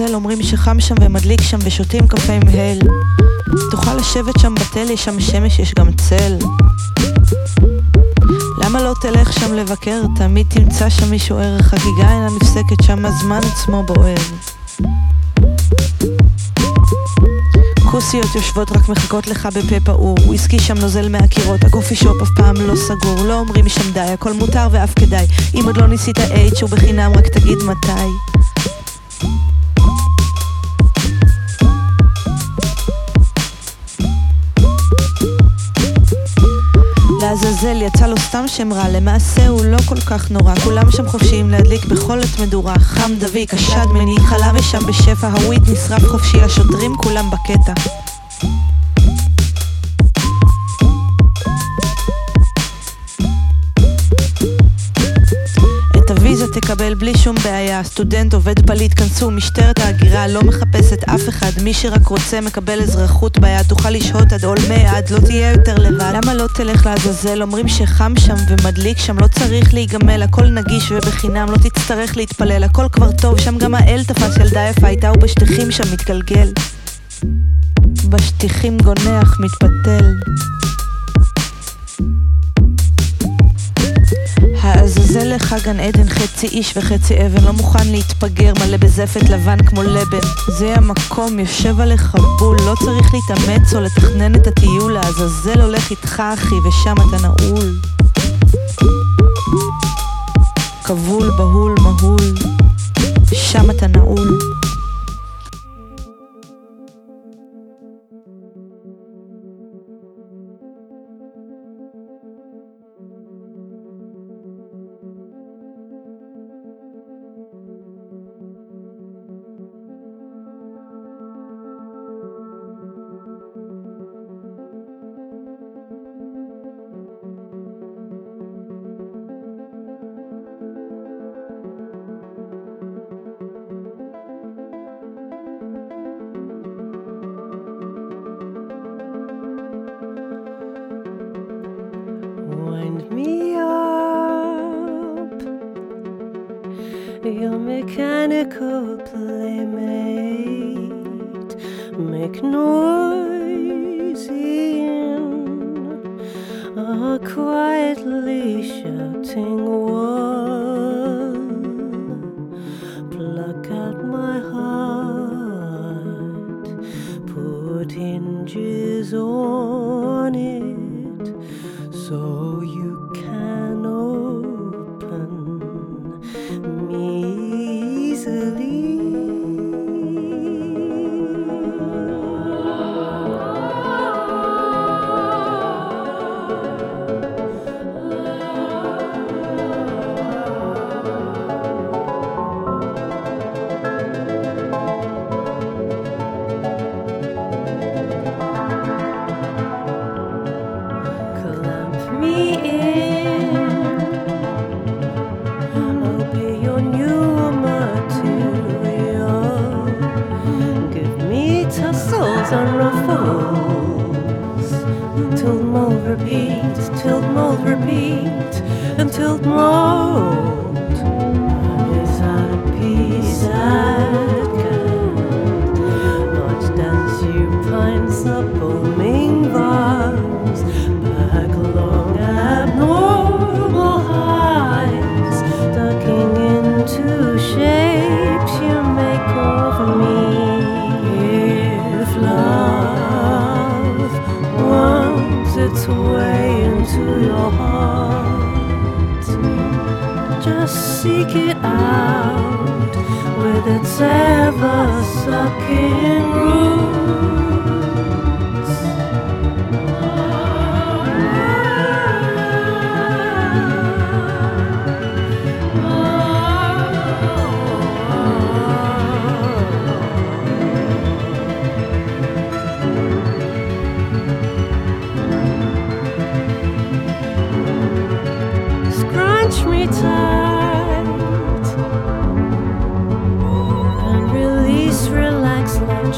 לעזאזל, אומרים שחם שם ומדליק שם ושותים קפה עם הל. תוכל לשבת שם בתל, יש שם שמש, יש גם צל. למה לא תלך שם לבקר? תמיד תמצא שם מישהו ערך, חגיגה אינה נפסקת, שם הזמן עצמו בוער. כוסיות יושבות רק מחכות לך בפה פעור, וויסקי שם נוזל מהקירות, הקופי שופ אף פעם לא סגור, לא אומרים שם די, הכל מותר ואף כדאי, אם עוד לא ניסית אייד שהוא בחינם, רק תגיד מתי. לעזאזל יצא לו סתם שם רע, למעשה הוא לא כל כך נורא, כולם שם חופשיים להדליק בכל עת מדורה, חם דביק, השד מניק, חלב יש שם בשפע, הוויד נשרף חופשי, השוטרים כולם בקטע. תקבל בלי שום בעיה, סטודנט, עובד פליט, כנסו, משטרת ההגירה לא מחפשת אף אחד, מי שרק רוצה מקבל אזרחות ביד, תוכל לשהות עד עולמי עד, לא תהיה יותר לבד. למה לא תלך לעזאזל? אומרים שחם שם ומדליק שם, לא צריך להיגמל, הכל נגיש ובחינם, לא תצטרך להתפלל, הכל כבר טוב, שם. גם האל תפס ילדה יפה, איתה ובשטיחים שם מתגלגל. בשטיחים גונח, מתפתל. העזאזל לך גן עדן, חצי איש וחצי אבן, לא מוכן להתפגר, מלא בזפת לבן כמו לבן. זה המקום, יושב עליך בול, לא צריך להתאמץ או לתכנן את הטיול, העזאזל הולך איתך אחי, ושם אתה נעול. כבול, בהול, מהול, שם אתה נעול. ojos.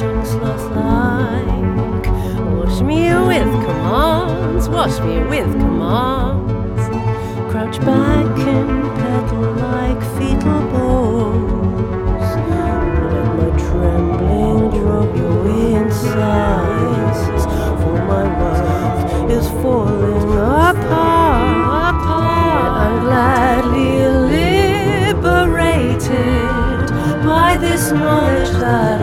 Like. Wash me with commands, wash me with commands. Crouch back and pedal like fetal balls. Let my trembling drop your insides, for my world is falling apart. I'm gladly liberated by this knowledge that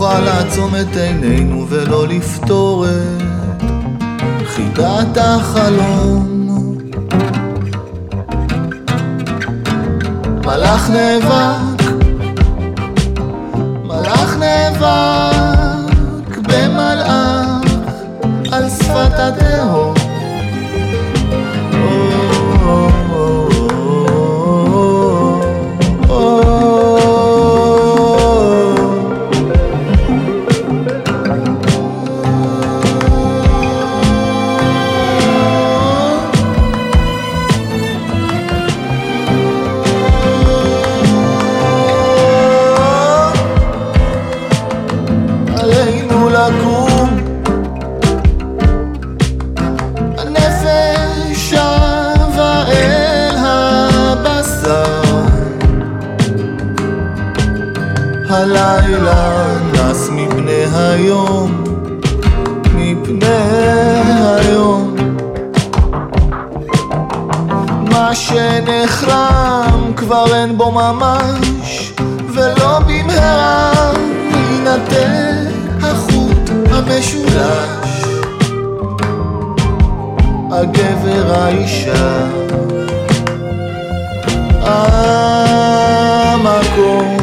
נוכל לעצום את עינינו ולא לפתור את חידת החלום. מלאך נאבק, מלאך נאבק במלאך על שפת התהום. ממש, ולא במהרה יינתן החוט המשולש. הגבר האישה המקום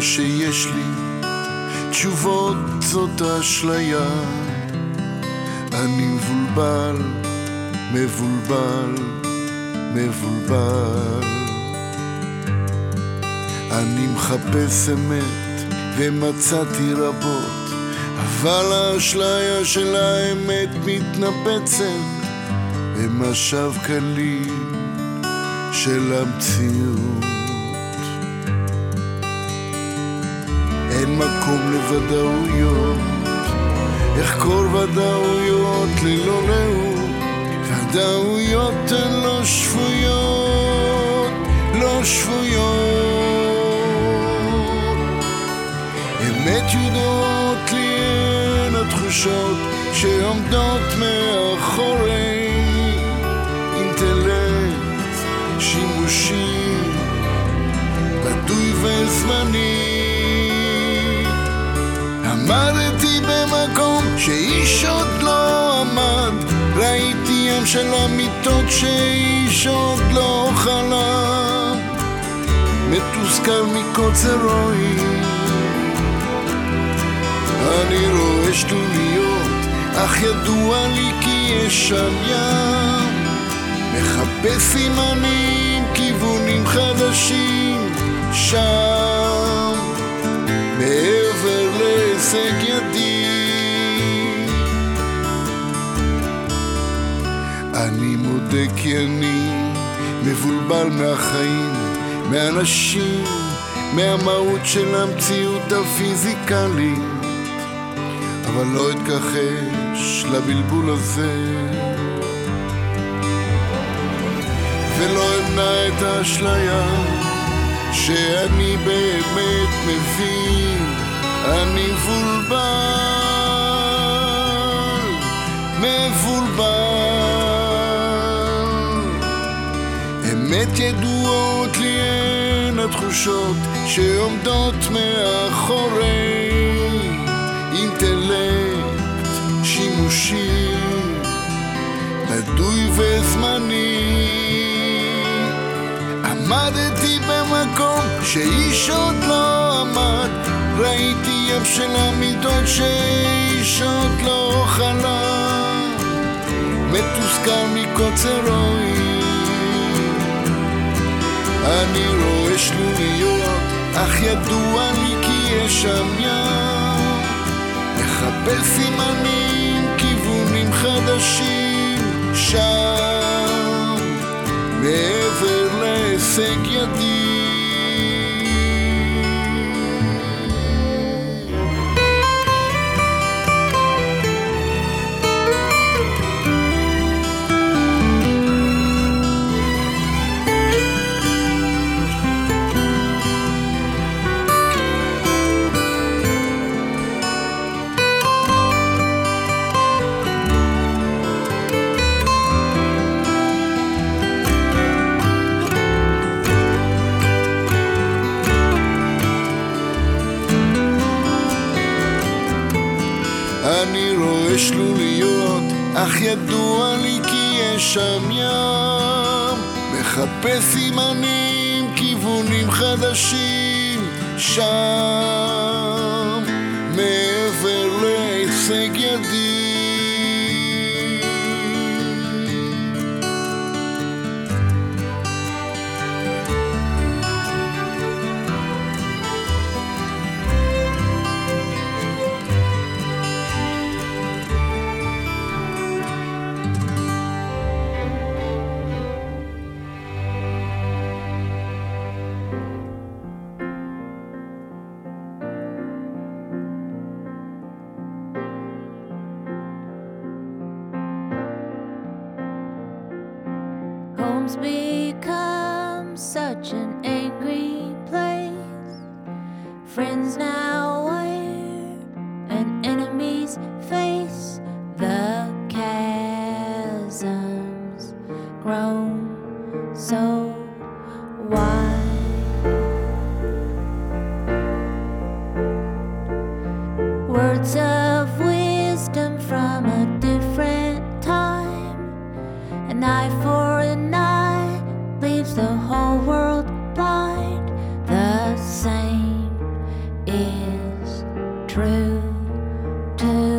שיש לי תשובות זאת אשליה. אני מבולבל, מבולבל, מבולבל. אני מחפש אמת ומצאתי רבות אבל האשליה של האמת מתנפצת. במשב קליל של המציאות מקום לוודאויות, אחקור ודאויות ללא לאות, ודאויות הן לא שפויות, לא שפויות. אמת יודעות לי הן התחושות שעומדות מאחורי אינטלקט שימושי, בדוי וזמני. עמדתי במקום שאיש עוד לא עמד. ראיתי ים של אמיתות שאיש עוד לא חלם. מתוסכל מקוצר רואי. אני רואה שלוליות אך ידוע לי כי יש שם ים. מחפש סימנים, כיוונים חדשים שם. מעבר להישג ידי. אני מודה כי אני מבולבל מהחיים, מאנשים, מהמהות של המציאות הפיזיקלית. אבל לא אתכחש לבלבול הזה. ולא אמנע את האשליה שאני באמת מבין, אני מבולבל, מבולבל. אמת ידועות לי הן התחושות שעומדות מאחורי אינטלקט שימושי, בדוי וזמני. עמדתי במקום שאיש עוד לא עמד ראיתי ים של המידות שאיש עוד לא חלם מתוסכל מקוצר רואי. אני רואה שלוליות אך ידוע לי כי יש שם ים מחפש סימנים, כיוונים חדשים שם. מעבר להישג ידי do.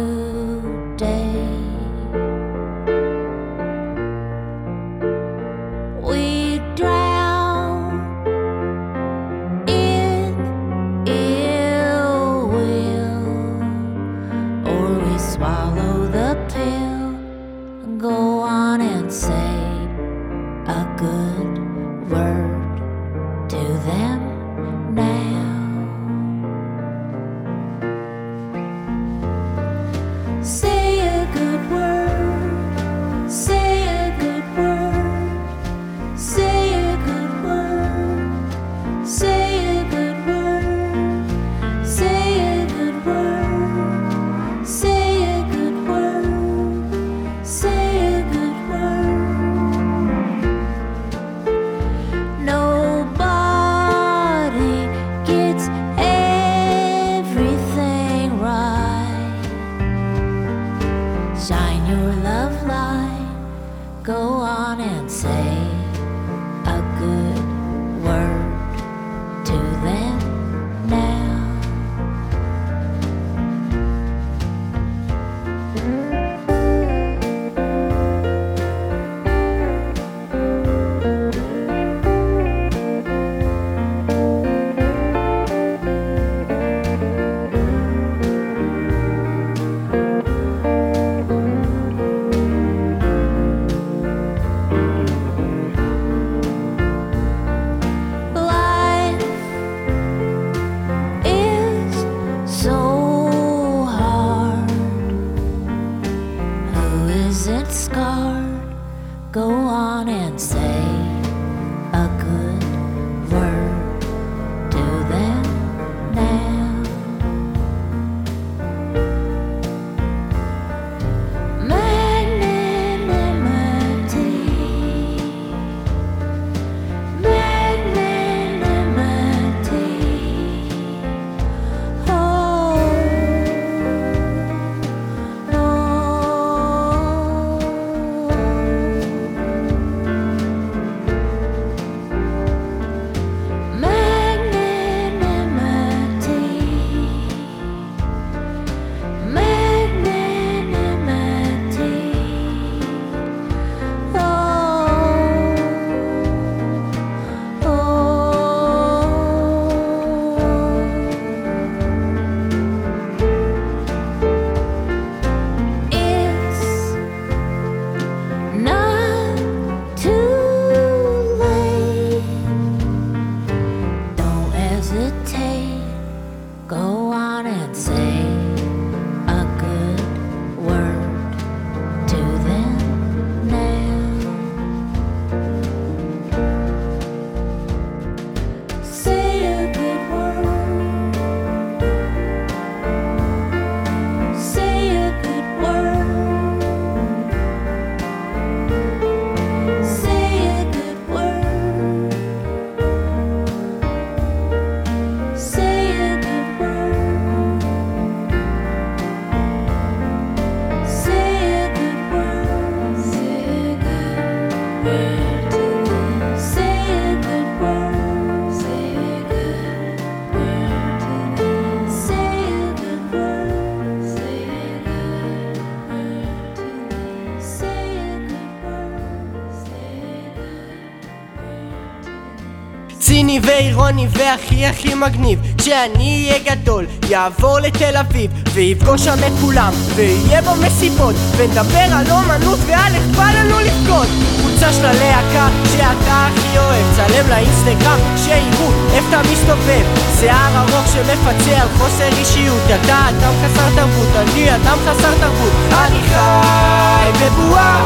ציני ואירוני והכי הכי מגניב כשאני אהיה גדול יעבור לתל אביב ויפגוש שם את כולם ויהיה בו מסיבות ונדבר על אומנות ועל איך בא לנו לבכות. קבוצה של הלהקה שאתה הכי אוהב צלם לאינסטגרם שיראו איפה אתה מסתובב. שיער ארוך שמפצה על חוסר אישיות. אתה אדם חסר תרבות אני אדם חסר תרבות. אני חי בבועה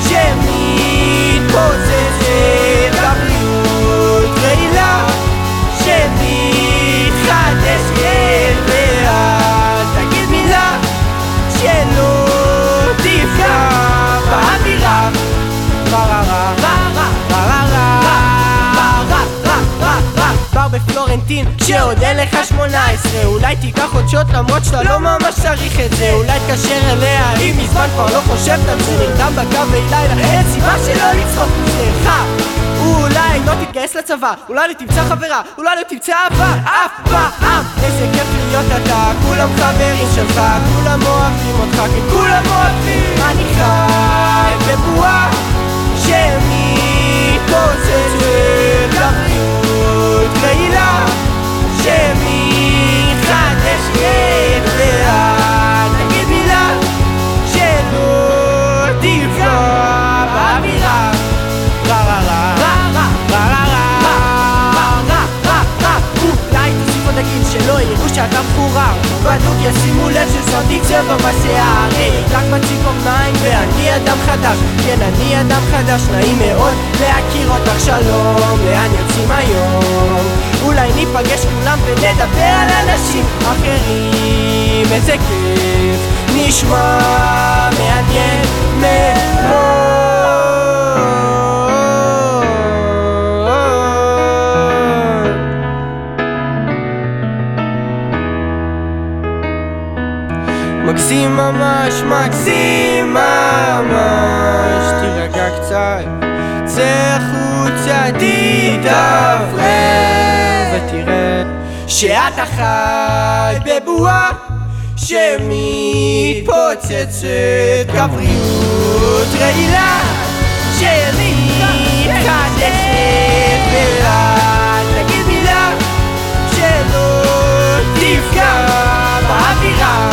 שמתפוצצת בבריאות שמתחדשת ואל בפלורנטין כשעוד אין לך שמונה עשרה. אולי תיקח עוד שוט למרות שאתה לא ממש צריך את זה. אולי תקשר אליה אם מזמן כבר לא חושבת על זה. נרדם בקווי לילה אין סיבה שלא לצחוק מזה אולי לא תתגייס לצבא, אולי לא תמצא חברה, אולי לא תמצא אהבה, אף פעם! איזה כיף להיות אתה, כולם חברים שלך, כולם אוהבים אותך, כי כולם אוהבים אני חי בבועה שמתפוצצת יראו שאתה מחורר בדוק ישימו לב ששמתי צבע בשיער רק בציפורניים ואני אדם חדש. כן אני אדם חדש. נעים מאוד להכיר אותך. שלום לאן יוצאים היום אולי ניפגש כולם ונדבר על אנשים אחרים. איזה כיף נשמע מעניין מגזים ממש, מגזים ממש. תירגע קצת, צא החוצה, תתאוורר ותראה שאתה חי בבועה שמתפוצצת גבריות רעילה שמתחדשת ואל תגיד מילה שלא תפגע באווירה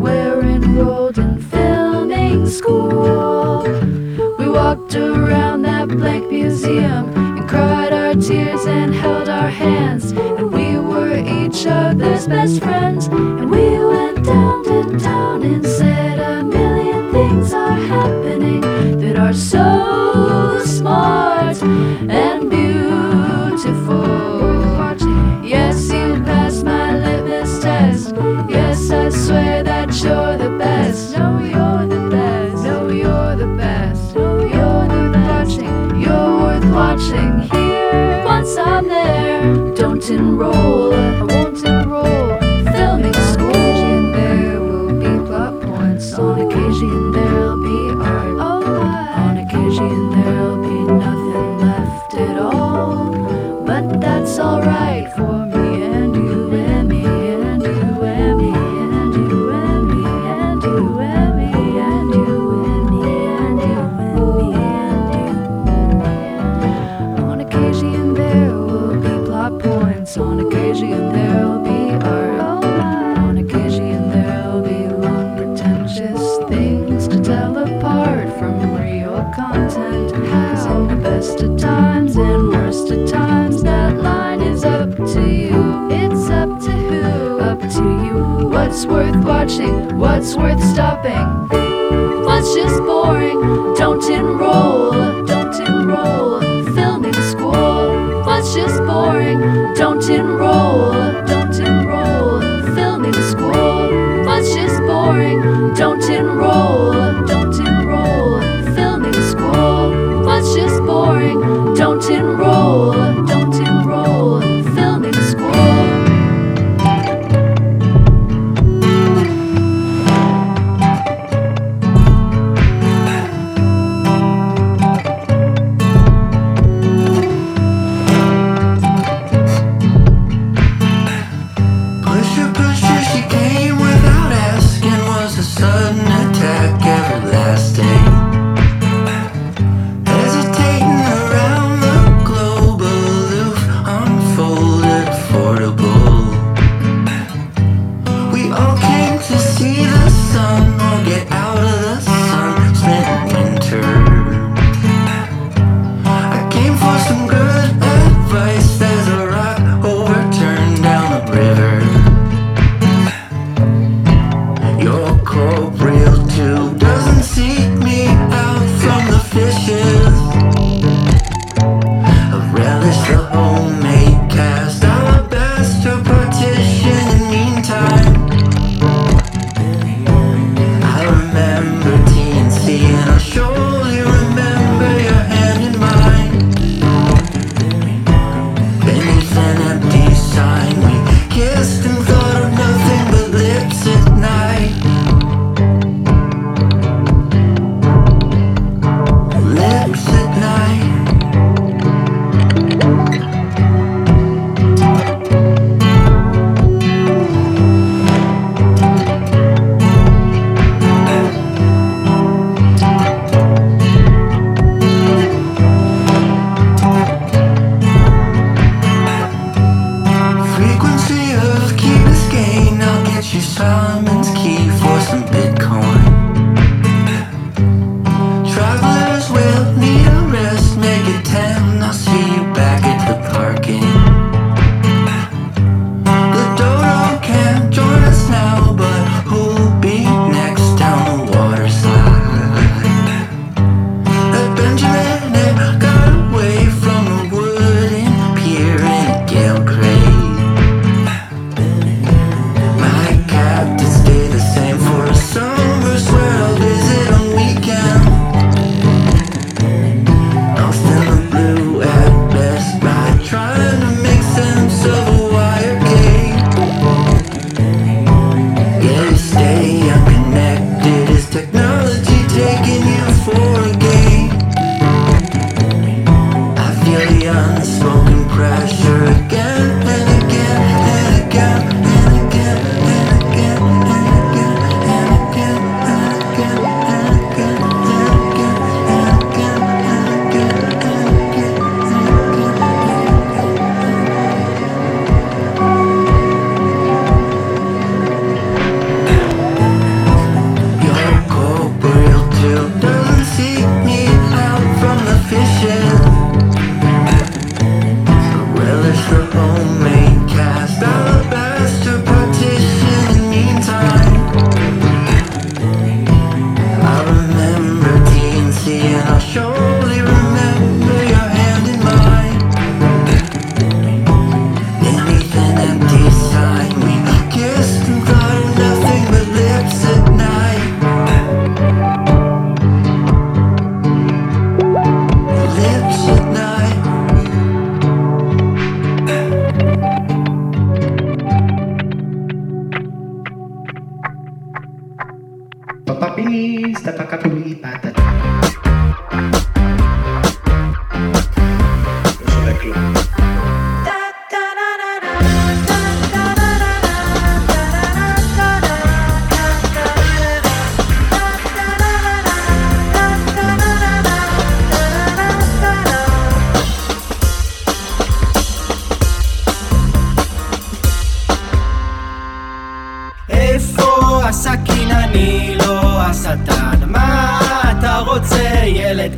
Where last day.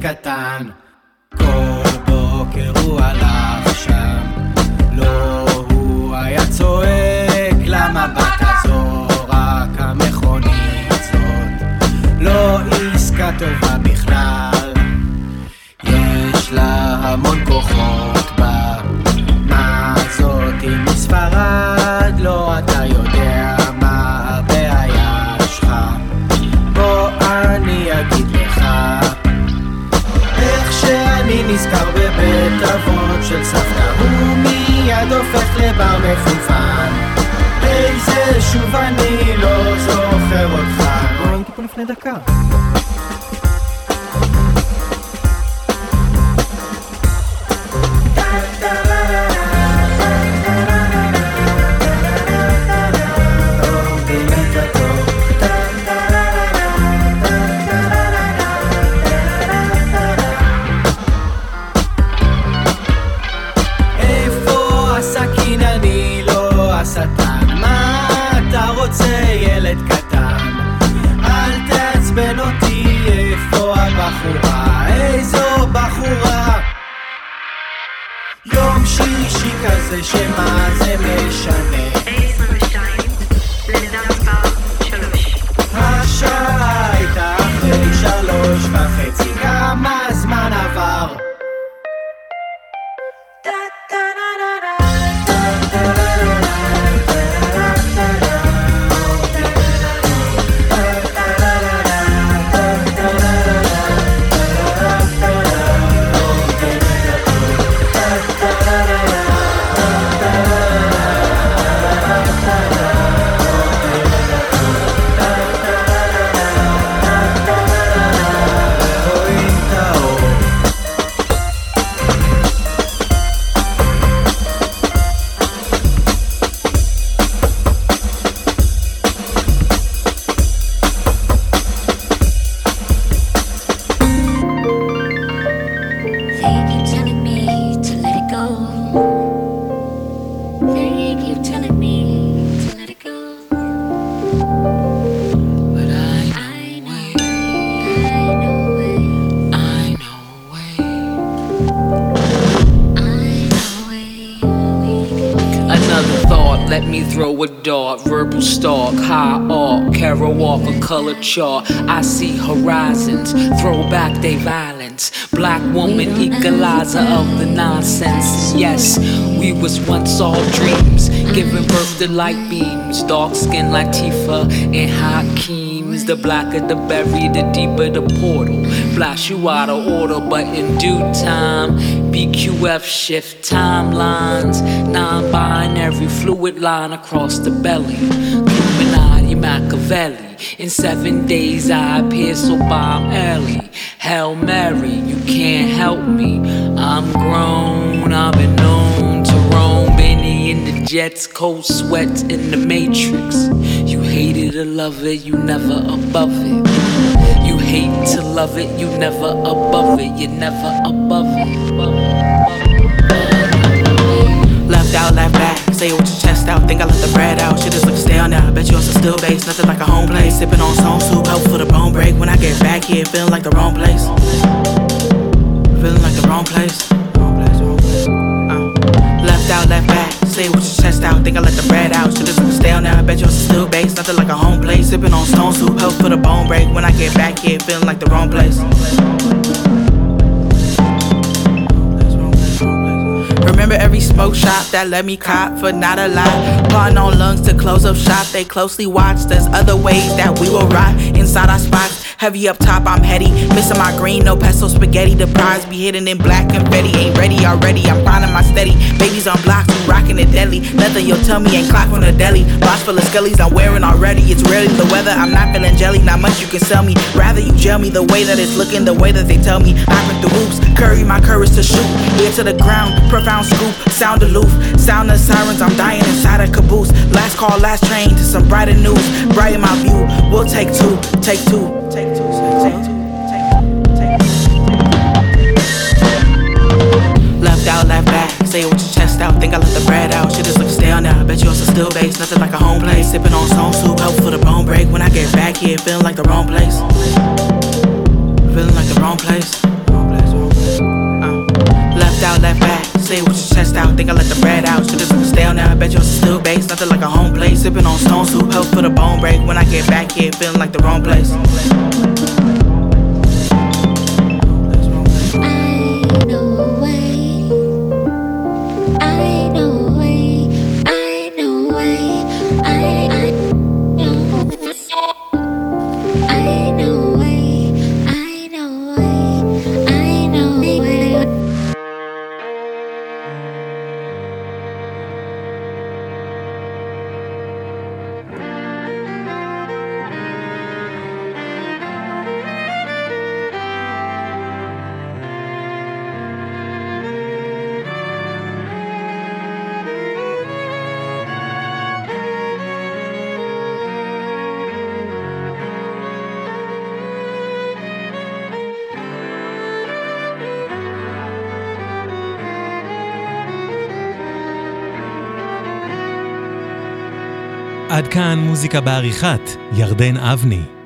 Yucatán. Kerouac, a color chart. I see horizons, throw back they violence. Black woman, equalizer of the nonsense. Yes, we was once all dreams, giving birth to light beams. Dark skin Latifa and Hakeem's. The blacker the berry, the deeper the portal. Flash you out of order, but in due time, BQF shift timelines. Non binary fluid line across the belly. Illuminati Machiavelli. In seven days I appear so bomb early. Hail Mary, you can't help me. I'm grown, I've been known to roam. Benny in the jets, cold sweats in the matrix. You hated to love it, you never above it. You hate to love it, you never above it, you're never above it. Left out, left back. It with your chest out. Think I let the bread out. Shit is looking stale now. I bet you on some still base. Nothing like a home place. Sipping on stone soup. Help for the bone break. When I get back here, feeling like the wrong place. Feeling like the wrong place. Uh. Left out, left back. Say it with your chest out. Think I let the bread out. Shit is looking stale now. I bet you on some still base. Nothing like a home place. Sipping on stone soup. Help for the bone break. When I get back here, feeling like the wrong place. Remember every smoke shop that let me cop for not a lot. Plotting on lungs to close up shop. They closely watch. There's other ways that we will rot inside our spots. Heavy up top, I'm heady. Missing my green, no pesto spaghetti. The prize be hidden in black and confetti. Ain't ready already, I'm finding my steady. Babies on blocks, we rocking it deadly. Nothing you'll tell me ain't clock from the deli. Box full of skellies, I'm wearing already. It's rarely the weather, I'm not feeling jelly. Not much you can sell me. Rather you gel me the way that it's looking, the way that they tell me. Been through hoops, curry my courage to shoot. Ear to the ground, profound scoop, sound aloof. Sound of sirens, I'm dying inside a caboose. Last call, last train to some brighter news. Brighten my view, we'll take two, take two, Left out, left back. Say it with your chest out. Think I left the bread out. Shit just look stale now. Bet you also still base. Nothing like a home place. Sipping on stone soup. Help for the bone break. When I get back here, feeling like the wrong place. Feeling like the. Wrong place, out, left back. Say it with your chest out. Think I let the bread out. Shit just look stale now. I bet you also still base. Nothing like a home place. Sipping on stone soup. Help for the bone break. When I get back here, feeling like the wrong place. כאן מוזיקה בעריכת ירדן אבני.